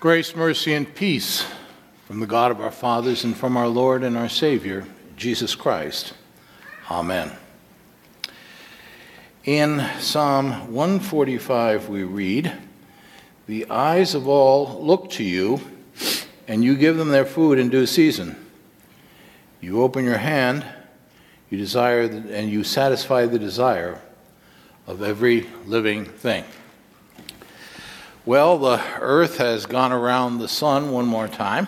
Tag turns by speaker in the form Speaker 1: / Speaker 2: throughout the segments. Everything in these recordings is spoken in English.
Speaker 1: Grace, mercy, and peace from the God of our fathers and from our Lord and our Savior, Jesus Christ. Amen. In Psalm 145, we read, The eyes of all look to you, and you give them their food in due season. You open your hand, you desire, and you satisfy the desire of every living thing. Well, the earth has gone around the sun one more time,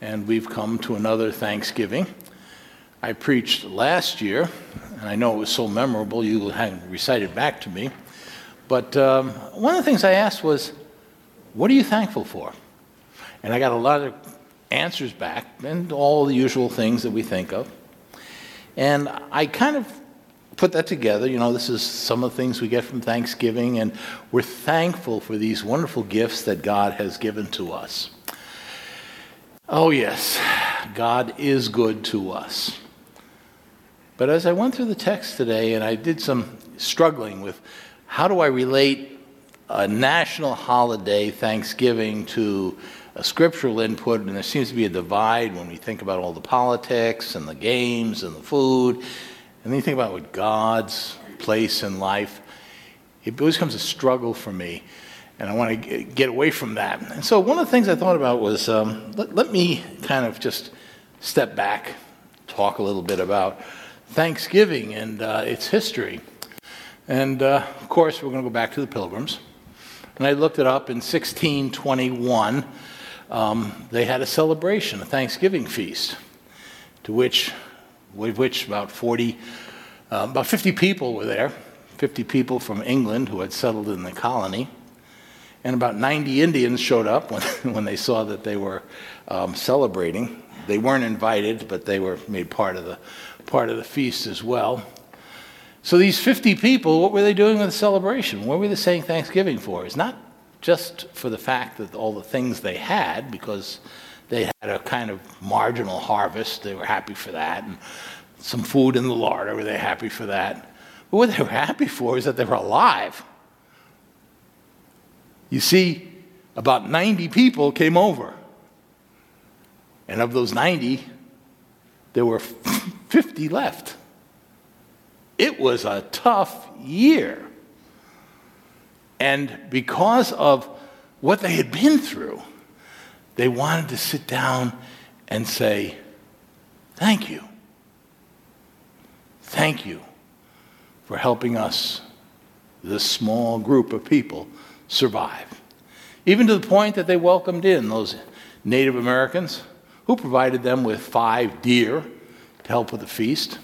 Speaker 1: and we've come to another Thanksgiving. I preached last year, and I know it was so memorable, you had recited back to me. But um, one of the things I asked was, What are you thankful for? And I got a lot of answers back, and all the usual things that we think of. And I kind of put that together. You know, this is some of the things we get from Thanksgiving, and we're thankful for these wonderful gifts that God has given to us. Oh, yes, God is good to us. But as I went through the text today and I did some struggling with how do I relate a national holiday, Thanksgiving, to a scriptural input, and there seems to be a divide when we think about all the politics and the games and the food and then you think about what God's place in life, it always becomes a struggle for me. And I want to get away from that. And so one of the things I thought about was um, let, let me kind of just step back, talk a little bit about Thanksgiving and uh, its history. And uh, of course, we're going to go back to the Pilgrims. And I looked it up in 1621. Um, they had a celebration, a Thanksgiving feast, to which with which about 40, uh, about 50 people were there, 50 people from England who had settled in the colony. And about 90 Indians showed up when, when they saw that they were um, celebrating. They weren't invited, but they were made part of, the, part of the feast as well. So these 50 people, what were they doing with the celebration? What were they saying Thanksgiving for? It's not just for the fact that all the things they had, because they had a kind of marginal harvest. They were happy for that. And some food in the larder, were they happy for that? But what they were happy for is that they were alive. You see, about 90 people came over. And of those 90, there were 50 left. It was a tough year. And because of what they had been through, they wanted to sit down and say, Thank you. Thank you for helping us, this small group of people, survive. Even to the point that they welcomed in those Native Americans who provided them with five deer to help with the feast.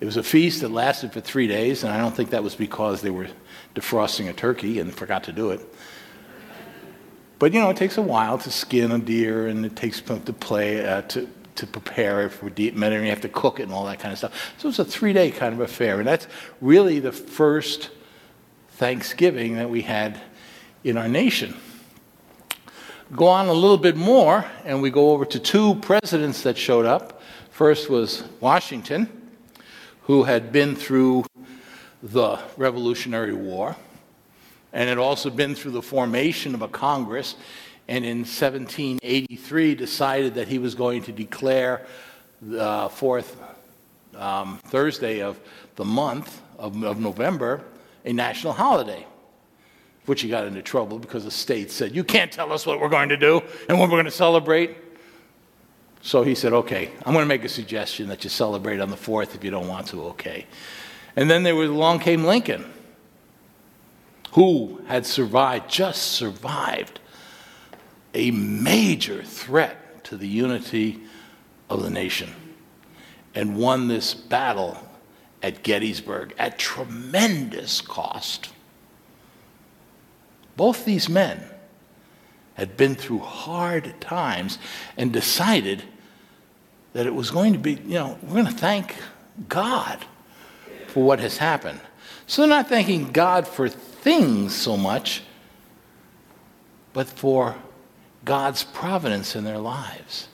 Speaker 1: It was a feast that lasted for three days, and I don't think that was because they were defrosting a turkey and forgot to do it. But you know, it takes a while to skin a deer, and it takes to play uh, to to prepare it for deep and you have to cook it and all that kind of stuff. So it's a three day kind of affair, and that's really the first Thanksgiving that we had in our nation. Go on a little bit more, and we go over to two presidents that showed up. First was Washington, who had been through the Revolutionary War and had also been through the formation of a Congress, and in 1783 decided that he was going to declare the fourth um, Thursday of the month of, of November a national holiday which he got into trouble because the state said, You can't tell us what we're going to do and what we're going to celebrate. So he said, Okay, I'm going to make a suggestion that you celebrate on the 4th if you don't want to, okay. And then there was, along came Lincoln who had survived, just survived, a major threat to the unity of the nation and won this battle at Gettysburg at tremendous cost. Both these men had been through hard times and decided that it was going to be, you know, we're going to thank God for what has happened. So they're not thanking God for things so much, but for God's providence in their lives,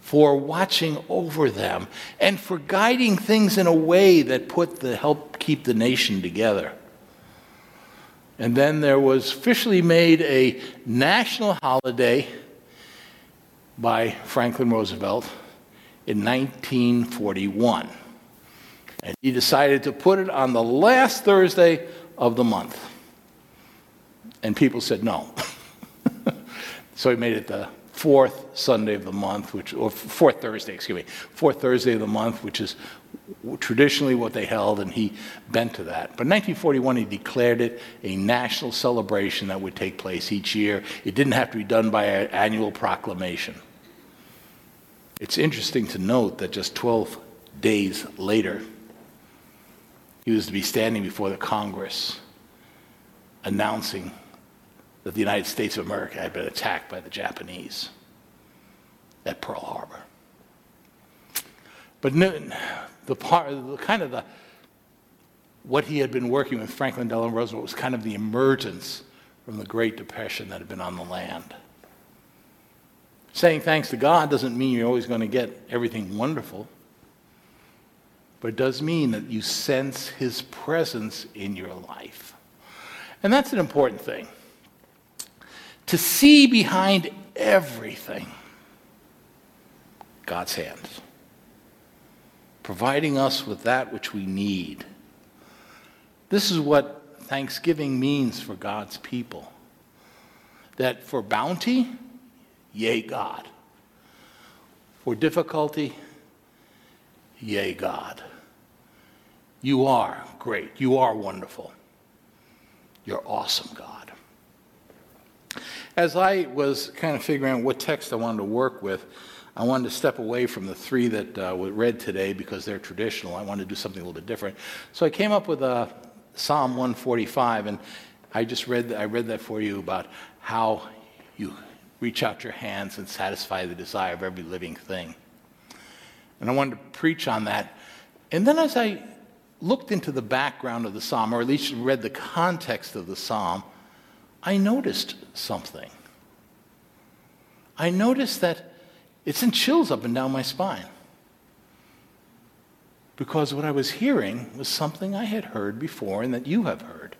Speaker 1: for watching over them, and for guiding things in a way that put the help keep the nation together. And then there was officially made a national holiday by Franklin Roosevelt in 1941. And he decided to put it on the last Thursday of the month. And people said no. so he made it the fourth Sunday of the month, which, or fourth Thursday, excuse me, fourth Thursday of the month, which is traditionally what they held, and he bent to that. But in 1941, he declared it a national celebration that would take place each year. It didn't have to be done by an annual proclamation. It's interesting to note that just 12 days later, he was to be standing before the Congress announcing that the United States of America had been attacked by the Japanese at Pearl Harbor. But the part, the kind of the, what he had been working with Franklin Delano Roosevelt was kind of the emergence from the Great Depression that had been on the land. Saying thanks to God doesn't mean you're always going to get everything wonderful, but it does mean that you sense His presence in your life. And that's an important thing to see behind everything God's hands, providing us with that which we need. This is what thanksgiving means for God's people. That for bounty, yea, God. For difficulty, yea, God. You are great. You are wonderful. You're awesome, God. As I was kind of figuring out what text I wanted to work with, I wanted to step away from the three that uh, were read today because they're traditional. I wanted to do something a little bit different. So I came up with uh, Psalm 145, and I just read, I read that for you about how you reach out your hands and satisfy the desire of every living thing. And I wanted to preach on that. And then as I looked into the background of the psalm, or at least read the context of the psalm, I noticed something. I noticed that it sent chills up and down my spine. Because what I was hearing was something I had heard before and that you have heard.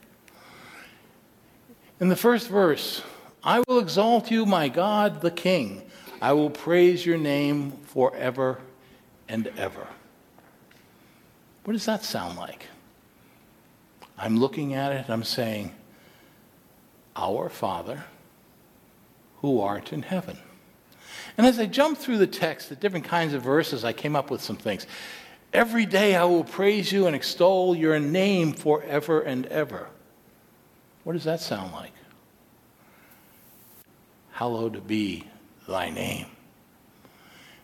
Speaker 1: In the first verse, I will exalt you, my God, the King. I will praise your name forever and ever. What does that sound like? I'm looking at it, I'm saying, our Father who art in heaven. And as I jumped through the text, the different kinds of verses, I came up with some things. Every day I will praise you and extol your name forever and ever. What does that sound like? Hallowed be thy name.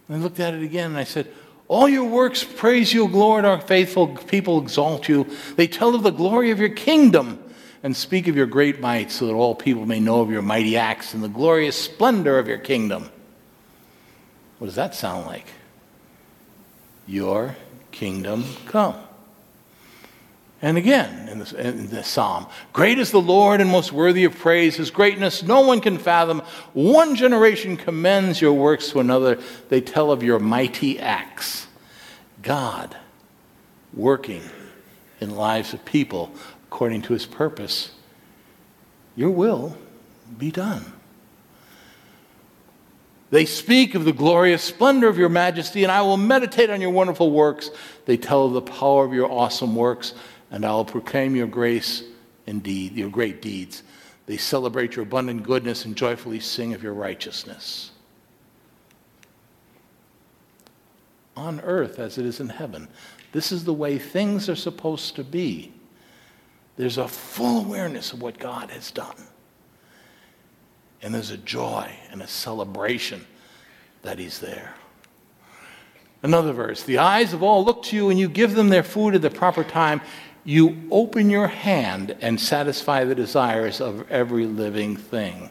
Speaker 1: And I looked at it again and I said, All your works praise you, Lord. Our faithful people exalt you. They tell of the glory of your kingdom and speak of your great might so that all people may know of your mighty acts and the glorious splendor of your kingdom. What does that sound like? Your kingdom come. And again, in this, in this, psalm, great is the Lord and most worthy of praise. His greatness no one can fathom. One generation commends your works to another. They tell of your mighty acts. God working in lives of people according to his purpose. Your will be done. They speak of the glorious splendor of your majesty, and I will meditate on your wonderful works. They tell of the power of your awesome works, and I will proclaim your grace indeed, your great deeds. They celebrate your abundant goodness and joyfully sing of your righteousness. On earth as it is in heaven. This is the way things are supposed to be. There's a full awareness of what God has done. And there's a joy and a celebration that He's there. Another verse The eyes of all look to you, and you give them their food at the proper time. You open your hand and satisfy the desires of every living thing.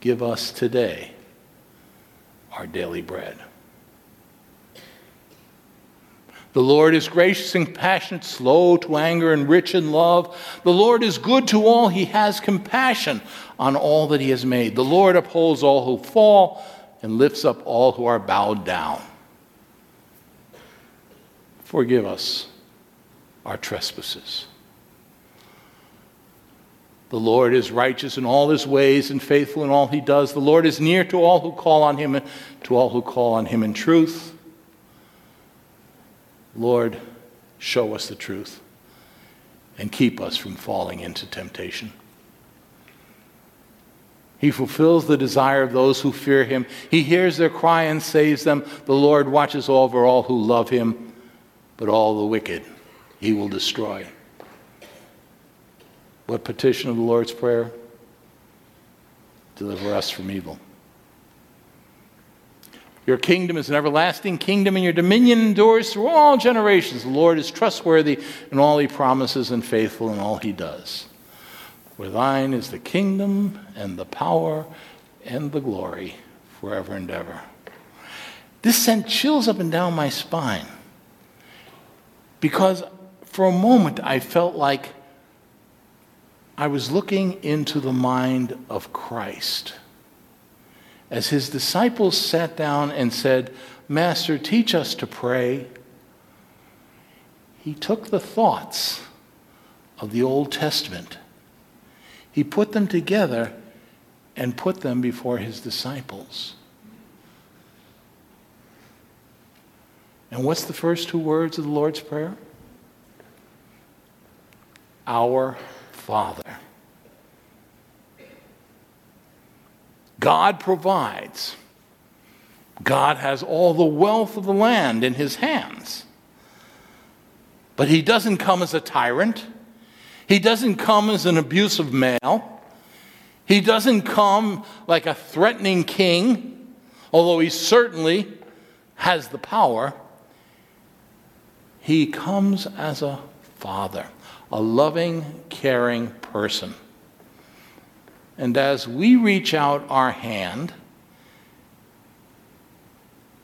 Speaker 1: Give us today our daily bread. The Lord is gracious and compassionate, slow to anger, and rich in love. The Lord is good to all. He has compassion on all that He has made. The Lord upholds all who fall and lifts up all who are bowed down. Forgive us our trespasses. The Lord is righteous in all his ways and faithful in all he does. The Lord is near to all who call on him, to all who call on him in truth. Lord, show us the truth and keep us from falling into temptation. He fulfills the desire of those who fear him. He hears their cry and saves them. The Lord watches over all who love him, but all the wicked he will destroy. What petition of the Lord's Prayer? Deliver us from evil. Your kingdom is an everlasting kingdom, and your dominion endures through all generations. The Lord is trustworthy in all he promises and faithful in all he does. For thine is the kingdom and the power and the glory forever and ever. This sent chills up and down my spine because for a moment I felt like I was looking into the mind of Christ. As his disciples sat down and said, Master, teach us to pray, he took the thoughts of the Old Testament he put them together and put them before his disciples. And what's the first two words of the Lord's Prayer? Our Father. God provides. God has all the wealth of the land in his hands. But he doesn't come as a tyrant. He doesn't come as an abusive male. He doesn't come like a threatening king, although he certainly has the power. He comes as a father, a loving, caring person. And as we reach out our hand,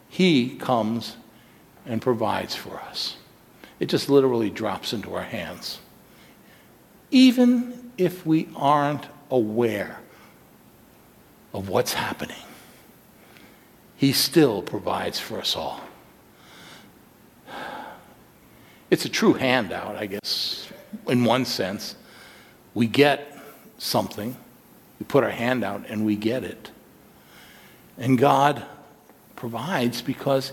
Speaker 1: he comes and provides for us. It just literally drops into our hands even if we aren't aware of what's happening, He still provides for us all. It's a true handout, I guess, in one sense. We get something, we put our hand out, and we get it. And God provides because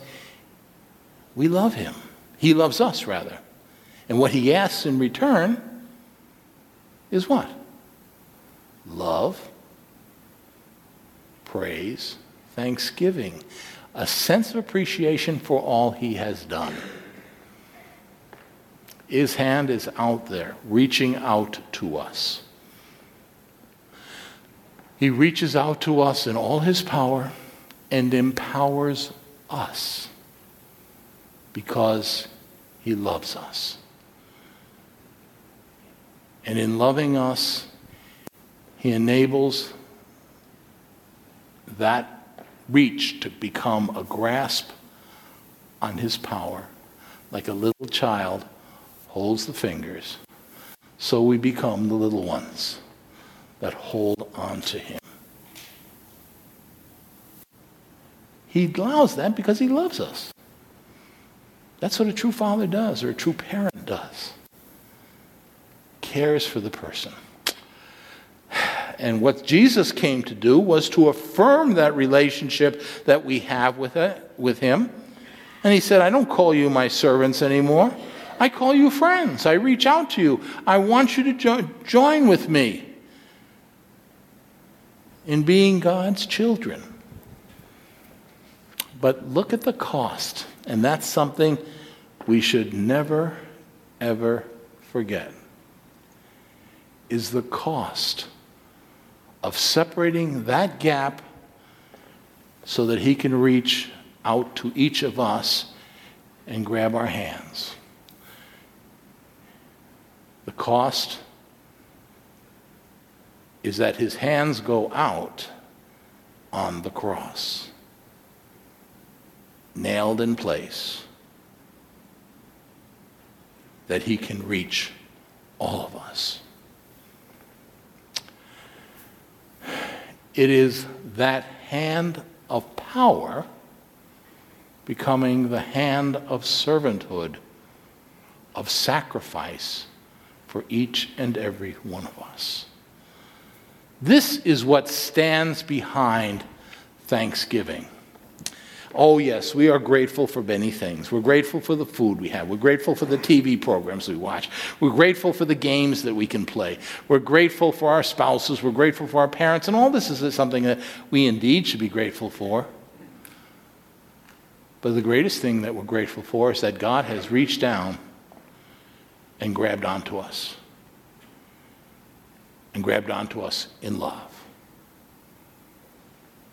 Speaker 1: we love Him. He loves us, rather. And what He asks in return is what? Love, praise, thanksgiving, a sense of appreciation for all he has done. His hand is out there, reaching out to us. He reaches out to us in all his power and empowers us because he loves us. And in loving us, He enables that reach to become a grasp on His power, like a little child holds the fingers. So we become the little ones that hold on to Him. He allows that because He loves us. That's what a true father does, or a true parent does cares for the person. And what Jesus came to do was to affirm that relationship that we have with, it, with Him. And He said, I don't call you my servants anymore. I call you friends. I reach out to you. I want you to jo- join with me in being God's children. But look at the cost. And that's something we should never, ever forget is the cost of separating that gap so that he can reach out to each of us and grab our hands. The cost is that his hands go out on the cross, nailed in place, that he can reach all of us. It is that hand of power becoming the hand of servanthood, of sacrifice for each and every one of us. This is what stands behind thanksgiving. Oh, yes, we are grateful for many things. We're grateful for the food we have. We're grateful for the TV programs we watch. We're grateful for the games that we can play. We're grateful for our spouses. We're grateful for our parents. And all this is something that we indeed should be grateful for. But the greatest thing that we're grateful for is that God has reached down and grabbed onto us. And grabbed onto us in love.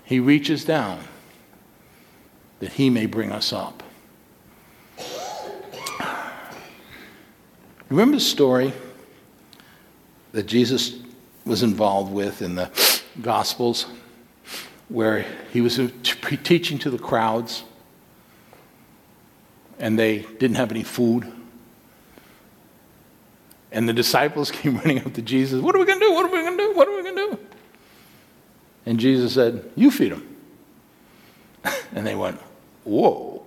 Speaker 1: He reaches down that he may bring us up. Remember the story that Jesus was involved with in the Gospels, where he was teaching to the crowds and they didn't have any food? And the disciples came running up to Jesus. What are we going to do? What are we going to do? What are we going to do? And Jesus said, You feed them. And they went, Whoa,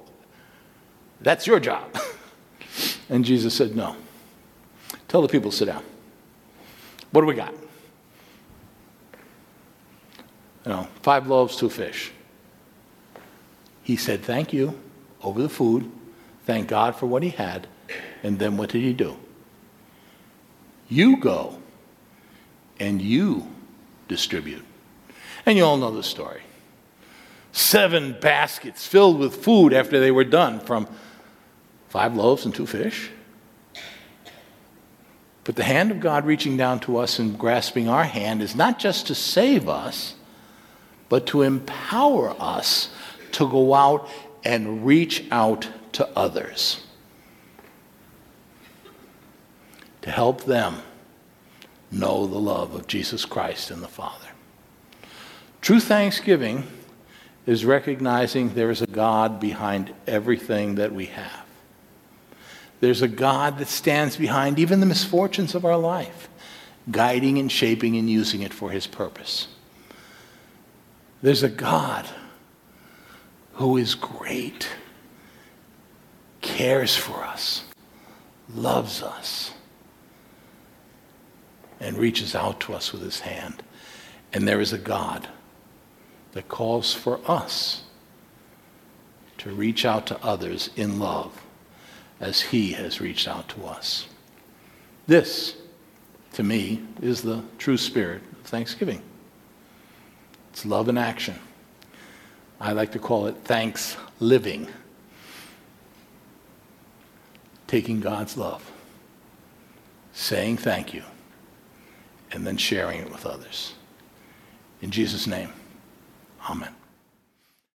Speaker 1: that's your job. And Jesus said, No. Tell the people, to sit down. What do we got? You know, five loaves, two fish. He said, Thank you over the food. Thank God for what he had. And then what did he do? You go and you distribute. And you all know the story. Seven baskets filled with food after they were done from five loaves and two fish. But the hand of God reaching down to us and grasping our hand is not just to save us, but to empower us to go out and reach out to others, to help them know the love of Jesus Christ and the Father. True thanksgiving is recognizing there is a God behind everything that we have. There's a God that stands behind even the misfortunes of our life, guiding and shaping and using it for his purpose. There's a God who is great, cares for us, loves us, and reaches out to us with his hand. And there is a God that calls for us to reach out to others in love as he has reached out to us. This, to me, is the true spirit of Thanksgiving. It's love in action. I like to call it thanks living. Taking God's love, saying thank you, and then sharing it with others. In Jesus' name. Amen.